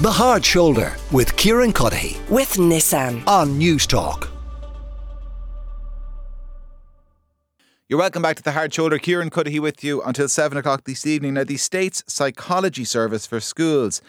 The Hard Shoulder with Kieran Cuddihy with Nissan. on Newstalk. You're welcome back to the Hard Shoulder. Kieran Cuddihy with you until 7 o'clock this evening. Now, the state's psychology service for schools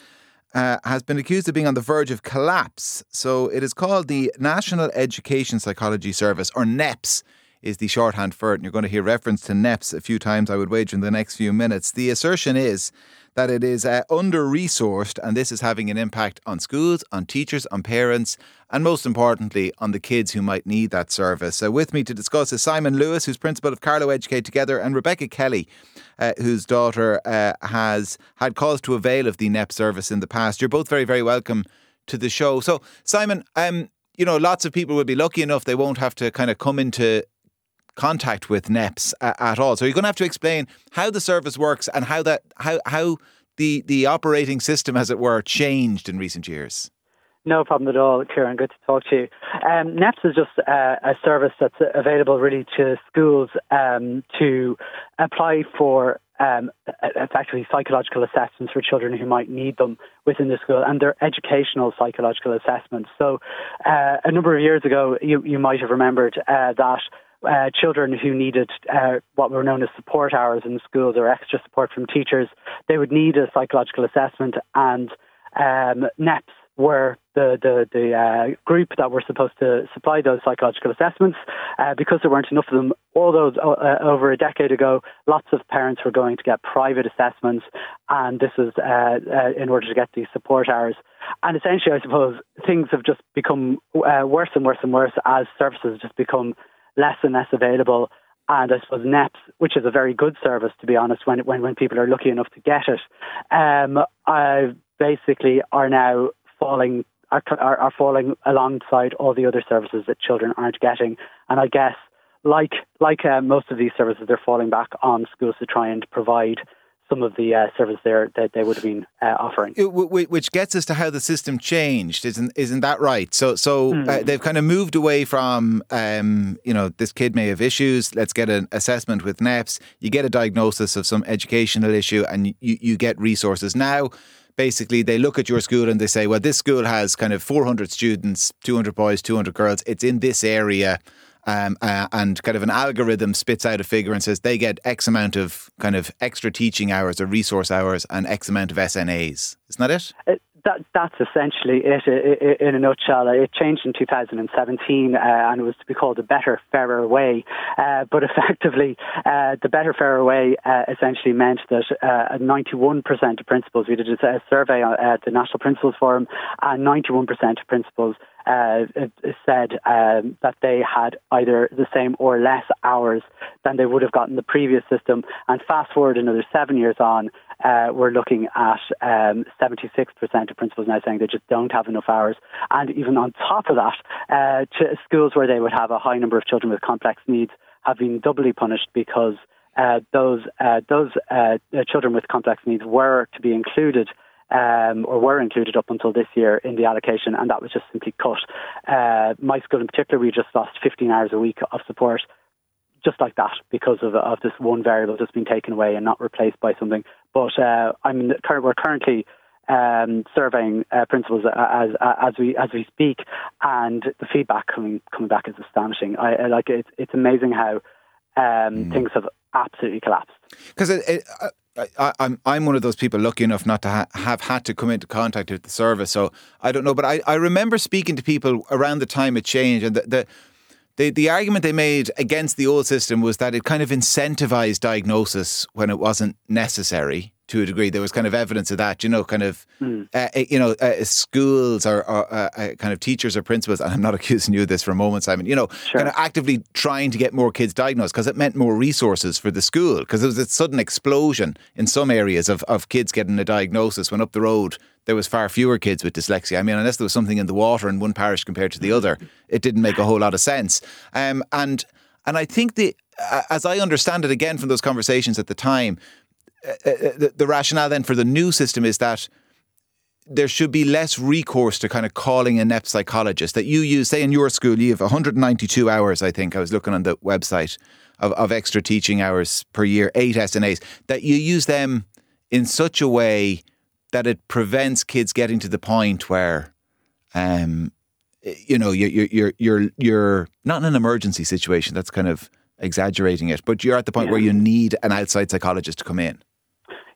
uh, has been accused of being on the verge of collapse. So it is called the National Education Psychology Service, or NEPS is the shorthand for it. And you're going to hear reference to NEPS a few times, I would wager, in the next few minutes. The assertion is that it is uh, under resourced and this is having an impact on schools, on teachers, on parents, and most importantly, on the kids who might need that service. So, with me to discuss is Simon Lewis, who's principal of Carlow Educate Together, and Rebecca Kelly, uh, whose daughter uh, has had cause to avail of the NEP service in the past. You're both very, very welcome to the show. So, Simon, um, you know, lots of people will be lucky enough they won't have to kind of come into contact with NEPS uh, at all. So you're going to have to explain how the service works and how that how how the the operating system, as it were, changed in recent years. No problem at all, Kieran. Good to talk to you. Um, NEPS is just uh, a service that's available really to schools um, to apply for um, effectively psychological assessments for children who might need them within the school, and they're educational psychological assessments. So, uh, a number of years ago, you, you might have remembered uh, that uh, children who needed uh, what were known as support hours in schools or extra support from teachers, they would need a psychological assessment, and um, NEPS were the the, the uh, group that were supposed to supply those psychological assessments. Uh, because there weren't enough of them, all those uh, over a decade ago, lots of parents were going to get private assessments, and this was uh, in order to get these support hours. And essentially, I suppose things have just become worse and worse and worse as services just become less and less available. And I suppose NEPS, which is a very good service, to be honest, when when, when people are lucky enough to get it, um, I basically are now falling are, are, falling alongside all the other services that children aren't getting. And I guess, like like uh, most of these services, they're falling back on schools to try and provide some of the uh, service there that they would have been uh, offering. Which gets us to how the system changed, isn't isn't that right? So so mm. uh, they've kind of moved away from um, you know this kid may have issues. Let's get an assessment with NEPS. You get a diagnosis of some educational issue, and you you get resources now. Basically, they look at your school and they say, well, this school has kind of 400 students, 200 boys, 200 girls. It's in this area um, uh, and kind of an algorithm spits out a figure and says they get X amount of kind of extra teaching hours or resource hours and X amount of SNAs. Isn't that it? it that, that's essentially it in a nutshell. It changed in 2017 uh, and it was to be called a better, fairer way. Uh, but effectively, uh, the better, fairer way uh, essentially meant that 91% uh, of principals, we did a survey at the National Principals Forum, and 91% of principals uh, said um, that they had either the same or less hours than they would have gotten the previous system. And fast forward another seven years on, uh, we're looking at um, 76% of principals now saying they just don't have enough hours. And even on top of that, uh, schools where they would have a high number of children with complex needs have been doubly punished because uh, those uh, those uh, children with complex needs were to be included um, or were included up until this year in the allocation, and that was just simply cut. Uh, my school in particular, we just lost 15 hours a week of support just like that because of, of this one variable that's been taken away and not replaced by something. But uh, I mean, we're currently um, surveying uh, principals as as we as we speak, and the feedback coming coming back is astonishing. I, like it's it's amazing how um, mm. things have absolutely collapsed. Because I, I'm I'm one of those people lucky enough not to ha- have had to come into contact with the service, so I don't know. But I, I remember speaking to people around the time it changed, and the, the the, the argument they made against the old system was that it kind of incentivized diagnosis when it wasn't necessary to a degree. There was kind of evidence of that, you know, kind of, mm. uh, you know, uh, schools or, or uh, uh, kind of teachers or principals, and I'm not accusing you of this for a moment, Simon, you know, sure. kind of actively trying to get more kids diagnosed because it meant more resources for the school because there was a sudden explosion in some areas of, of kids getting a diagnosis when up the road there was far fewer kids with dyslexia. I mean, unless there was something in the water in one parish compared to the other, it didn't make a whole lot of sense. Um, and and I think the as I understand it again from those conversations at the time, uh, uh, the, the rationale then for the new system is that there should be less recourse to kind of calling a NEP psychologist that you use, say in your school, you have 192 hours, I think, I was looking on the website, of, of extra teaching hours per year, eight SNAs, that you use them in such a way that it prevents kids getting to the point where, um, you know, you're you're you're you're not in an emergency situation. That's kind of exaggerating it, but you're at the point yeah. where you need an outside psychologist to come in.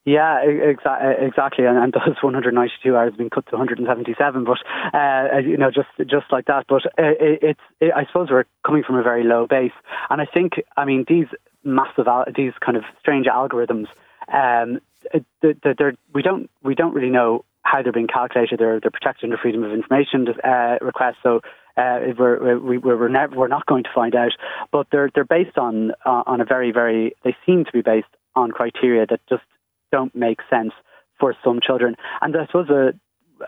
Yeah, exa- exactly, and, and those 192 hours have been cut to 177. But uh, you know, just just like that. But uh, it, it's it, I suppose we're coming from a very low base, and I think I mean these massive these kind of strange algorithms. Um, they're, they're, we don't we don't really know how they're being calculated. They're they're protected under freedom of information uh, requests. So uh, we're we, we're never, we're not going to find out. But they're they're based on uh, on a very very they seem to be based on criteria that just don't make sense for some children. And I suppose the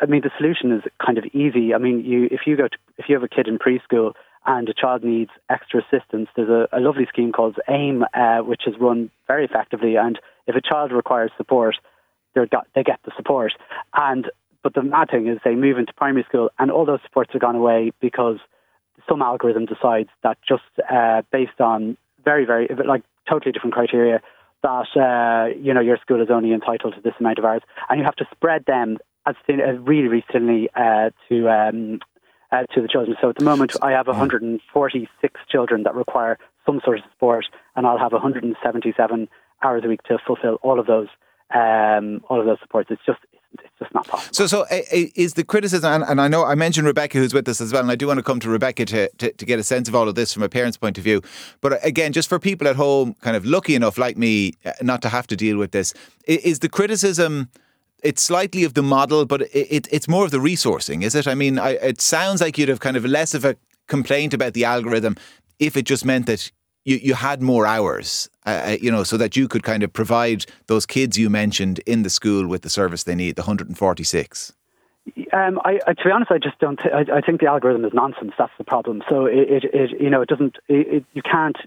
I mean the solution is kind of easy. I mean you if you go to if you have a kid in preschool and a child needs extra assistance, there's a, a lovely scheme called AIM, uh, which is run very effectively. And if a child requires support, they're got, they get the support. And but the mad thing is they move into primary school and all those supports are gone away because some algorithm decides that just uh, based on very, very, like totally different criteria, that, uh, you know, your school is only entitled to this amount of hours. And you have to spread them as thin, uh, really, really thinly uh, to, um, uh, to the children. So at the moment, I have 146 children that require some sort of support, and I'll have 177 hours a week to fulfill all of those um, all of those supports. It's just it's just not possible. So, so is the criticism, and, and, I know I mentioned Rebecca, who's with us as well, and I do want to come to Rebecca to, to, to, get a sense of all of this from a parent's point of view. But uh, again, just for people at home, kind of lucky enough like me, uh, not to have to deal with this, is the criticism? It's slightly of the model, but it, it, it's more of the resourcing, is it? I mean, I, it sounds like you'd have kind of less of a complaint about the algorithm if it just meant that you, you had more hours, uh, uh, you know, so that you could kind of provide those kids you mentioned in the school with the service they need, the 146? Um, I, I, to be honest, I just don't. Th- I, I, think the algorithm is nonsense. That's the problem. So it, it, it you know, it doesn't. It, you can't.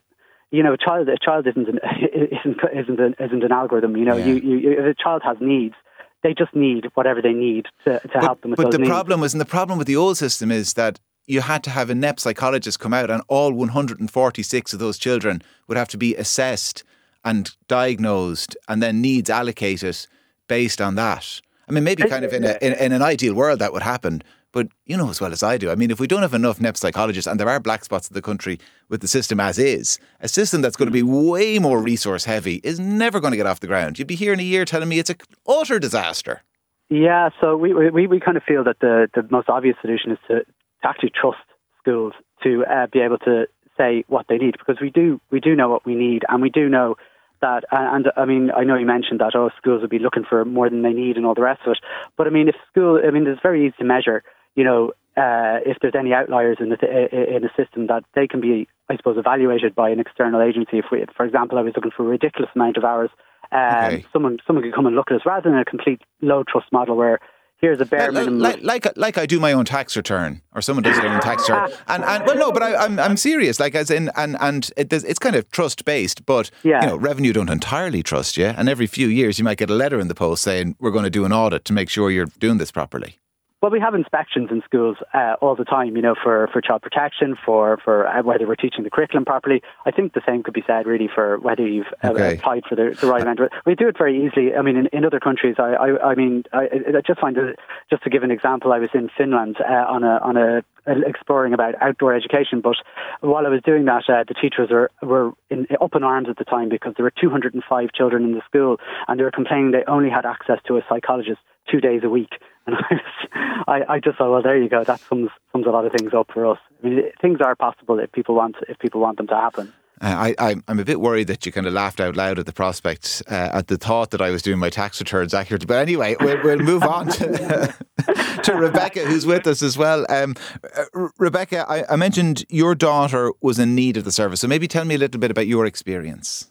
You know, a child, a child isn't an, isn't isn't an, isn't an algorithm. You know, yeah. you, you, if a child has needs, they just need whatever they need to, to but, help them with but the needs. problem was, and the problem with the old system is that you had to have a NEP psychologist come out, and all 146 of those children would have to be assessed and diagnosed, and then needs allocated based on that. I mean, maybe kind of in, a, in, in an ideal world that would happen, but you know as well as I do. I mean, if we don't have enough NEP psychologists, and there are black spots in the country with the system as is, a system that's going to be mm. way more resource heavy is never going to get off the ground. You'd be here in a year telling me it's an utter disaster. Yeah, so we, we, we kind of feel that the, the most obvious solution is to, to actually trust schools to uh, be able to say what they need because we do we do know what we need and we do know that and, and I mean I know you mentioned that oh schools would be looking for more than they need and all the rest of it but I mean if school I mean it's very easy to measure you know uh, if there's any outliers in the in a system that they can be I suppose evaluated by an external agency if we for example I was looking for a ridiculous amount of hours um, okay. someone someone could come and look at us rather than a complete low trust model where here's a bare minimum. Like, like, like I do my own tax return, or someone does their own tax return, and and well, no, but I, am I'm, I'm serious. Like as in, and and it, it's kind of trust based, but yeah. you know, revenue don't entirely trust you, and every few years you might get a letter in the post saying we're going to do an audit to make sure you're doing this properly. Well, we have inspections in schools uh, all the time, you know, for, for child protection, for, for uh, whether we're teaching the curriculum properly. I think the same could be said really for whether you've uh, okay. applied for the, the right amount. We do it very easily. I mean, in, in other countries, I, I, I mean, I, I just find it, just to give an example, I was in Finland uh, on a on a exploring about outdoor education. But while I was doing that, uh, the teachers were, were in, up in arms at the time because there were 205 children in the school and they were complaining they only had access to a psychologist two days a week. And I, was, I, I just thought, well, there you go. That sums sums a lot of things up for us. I mean, things are possible if people want if people want them to happen. Uh, I, I'm a bit worried that you kind of laughed out loud at the prospect, uh, at the thought that I was doing my tax returns accurately. But anyway, we'll, we'll move on to, to, Rebecca, who's with us as well. Um, uh, Rebecca, I, I, mentioned your daughter was in need of the service. So maybe tell me a little bit about your experience.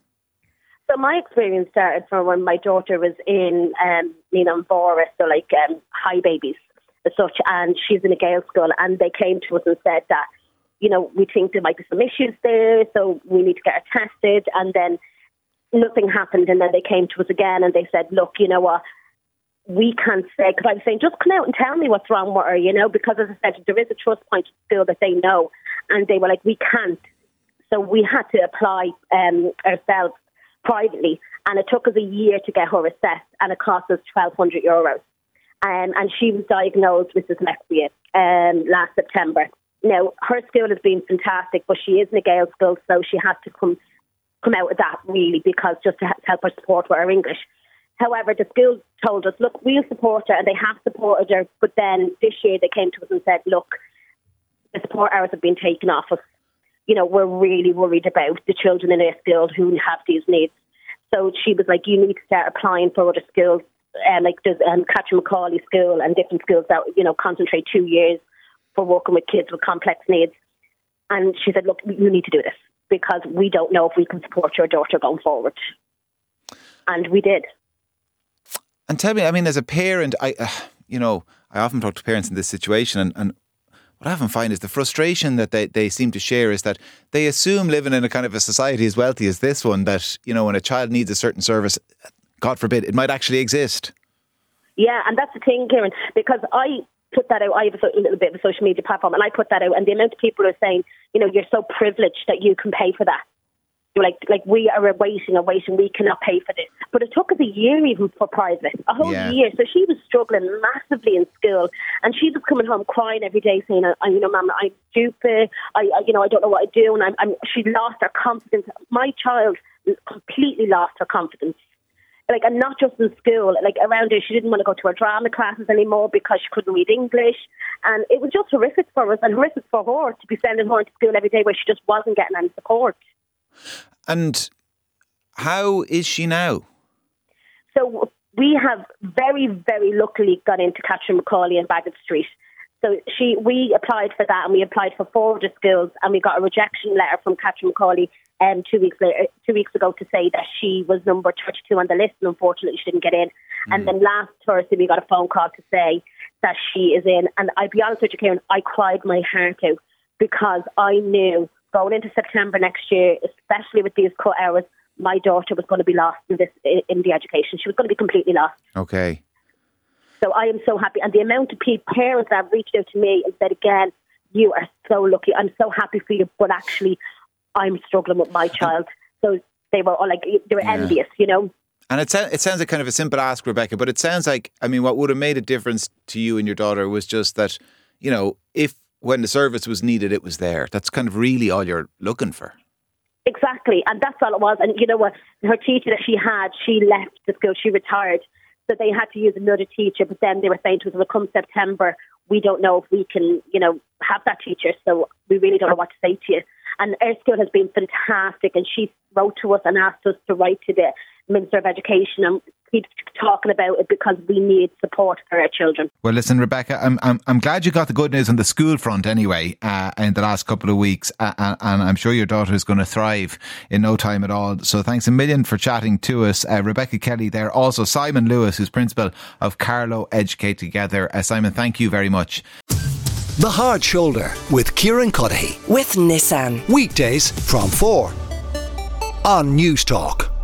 So my experience started from when my daughter was in, um, you know, Boris, so like um, high babies as such, and she's in a Gaelscoil, and they came to us and said that you know, we think there might be some issues there, so we need to get her tested. And then nothing happened. And then they came to us again and they said, look, you know what? We can't say, because I was saying, just come out and tell me what's wrong with her, you know, because as I said, there is a trust point still that they know. And they were like, we can't. So we had to apply um, ourselves privately. And it took us a year to get her assessed and it cost us 1,200 euros. um, and she was diagnosed with dyslexia um, last September. Now, her school has been fantastic, but she is in a Gaelscoil, so she had to come come out of that really because just to help her support with her English. However, the school told us, look, we'll support her, and they have supported her. But then this year they came to us and said, look, the support hours have been taken off us. You know, we're really worried about the children in our school who have these needs. So she was like, you need to start applying for other schools, um, like there's um, Catherine McAuley School and different schools that, you know, concentrate two years for working with kids with complex needs. And she said, look, you need to do this because we don't know if we can support your daughter going forward. And we did. And tell me, I mean, as a parent, I, uh, you know, I often talk to parents in this situation, and, and what I often find is the frustration that they, they seem to share is that they assume living in a kind of a society as wealthy as this one, that, you know, when a child needs a certain service, God forbid, it might actually exist. Yeah, and that's the thing, Kieran, because I put that out. I have a little bit of a social media platform, and I put that out, and the amount of people are saying, you know, you're so privileged that you can pay for that like like we are waiting and waiting. We cannot pay for this. But it took us a year even for private, a whole yeah. year. So she was struggling massively in school, and she was coming home crying every day, saying, I, "You know, Mama, I'm stupid. I, I, you know, I don't know what I do." And I'm, I'm, she lost her confidence. My child completely lost her confidence. Like, and not just in school, like around her, she didn't want to go to her drama classes anymore because she couldn't read English. And it was just horrific for us and horrific for her to be sending her to school every day where she just wasn't getting any support. And how is she now? So we have very, very luckily got into Catherine McAuley and Baggot Street. So she, we applied for that, and we applied for four other schools, and we got a rejection letter from Catherine McAuley um, two weeks later, two weeks ago, to say that she was number thirty-two on the list, and unfortunately she didn't get in. Mm. And then last Thursday, we got a phone call to say that she is in. And I'll be honest with you, Kieran, I cried my heart out because I knew going into September next year, especially with these cut hours, my daughter was going to be lost in this in the education. She was going to be completely lost. Okay. So I am so happy, and the amount of people, parents that have reached out to me and said again, "You are so lucky. I'm so happy for you," but actually, I'm struggling with my child. So they were all like, they were yeah. envious, you know. And it, it sounds like kind of a simple ask, Rebecca, but it sounds like, I mean, what would have made a difference to you and your daughter was just that, you know, if when the service was needed, it was there. That's kind of really all you're looking for. Exactly, and that's all it was. And you know what? Her teacher that she had, she left the school. She retired, so they had to use another teacher. But then they were saying to us, "Well, come September, we don't know if we can, you know, have that teacher. So we really don't know what to say to you." And our school has been fantastic, and she wrote to us and asked us to write to the Minister of Education and keep talking about it because we need support for our children. Well, listen, Rebecca, I'm I'm, I'm glad you got the good news on the school front anyway uh, in the last couple of weeks, uh, and I'm sure your daughter is going to thrive in no time at all. So thanks a million for chatting to us, uh, Rebecca Kelly. There, also Simon Lewis, who's principal of Carlow Educate Together. Uh, Simon, thank you very much. The Hard Shoulder with Kieran Cuddihy with Nissan weekdays from four on Newstalk.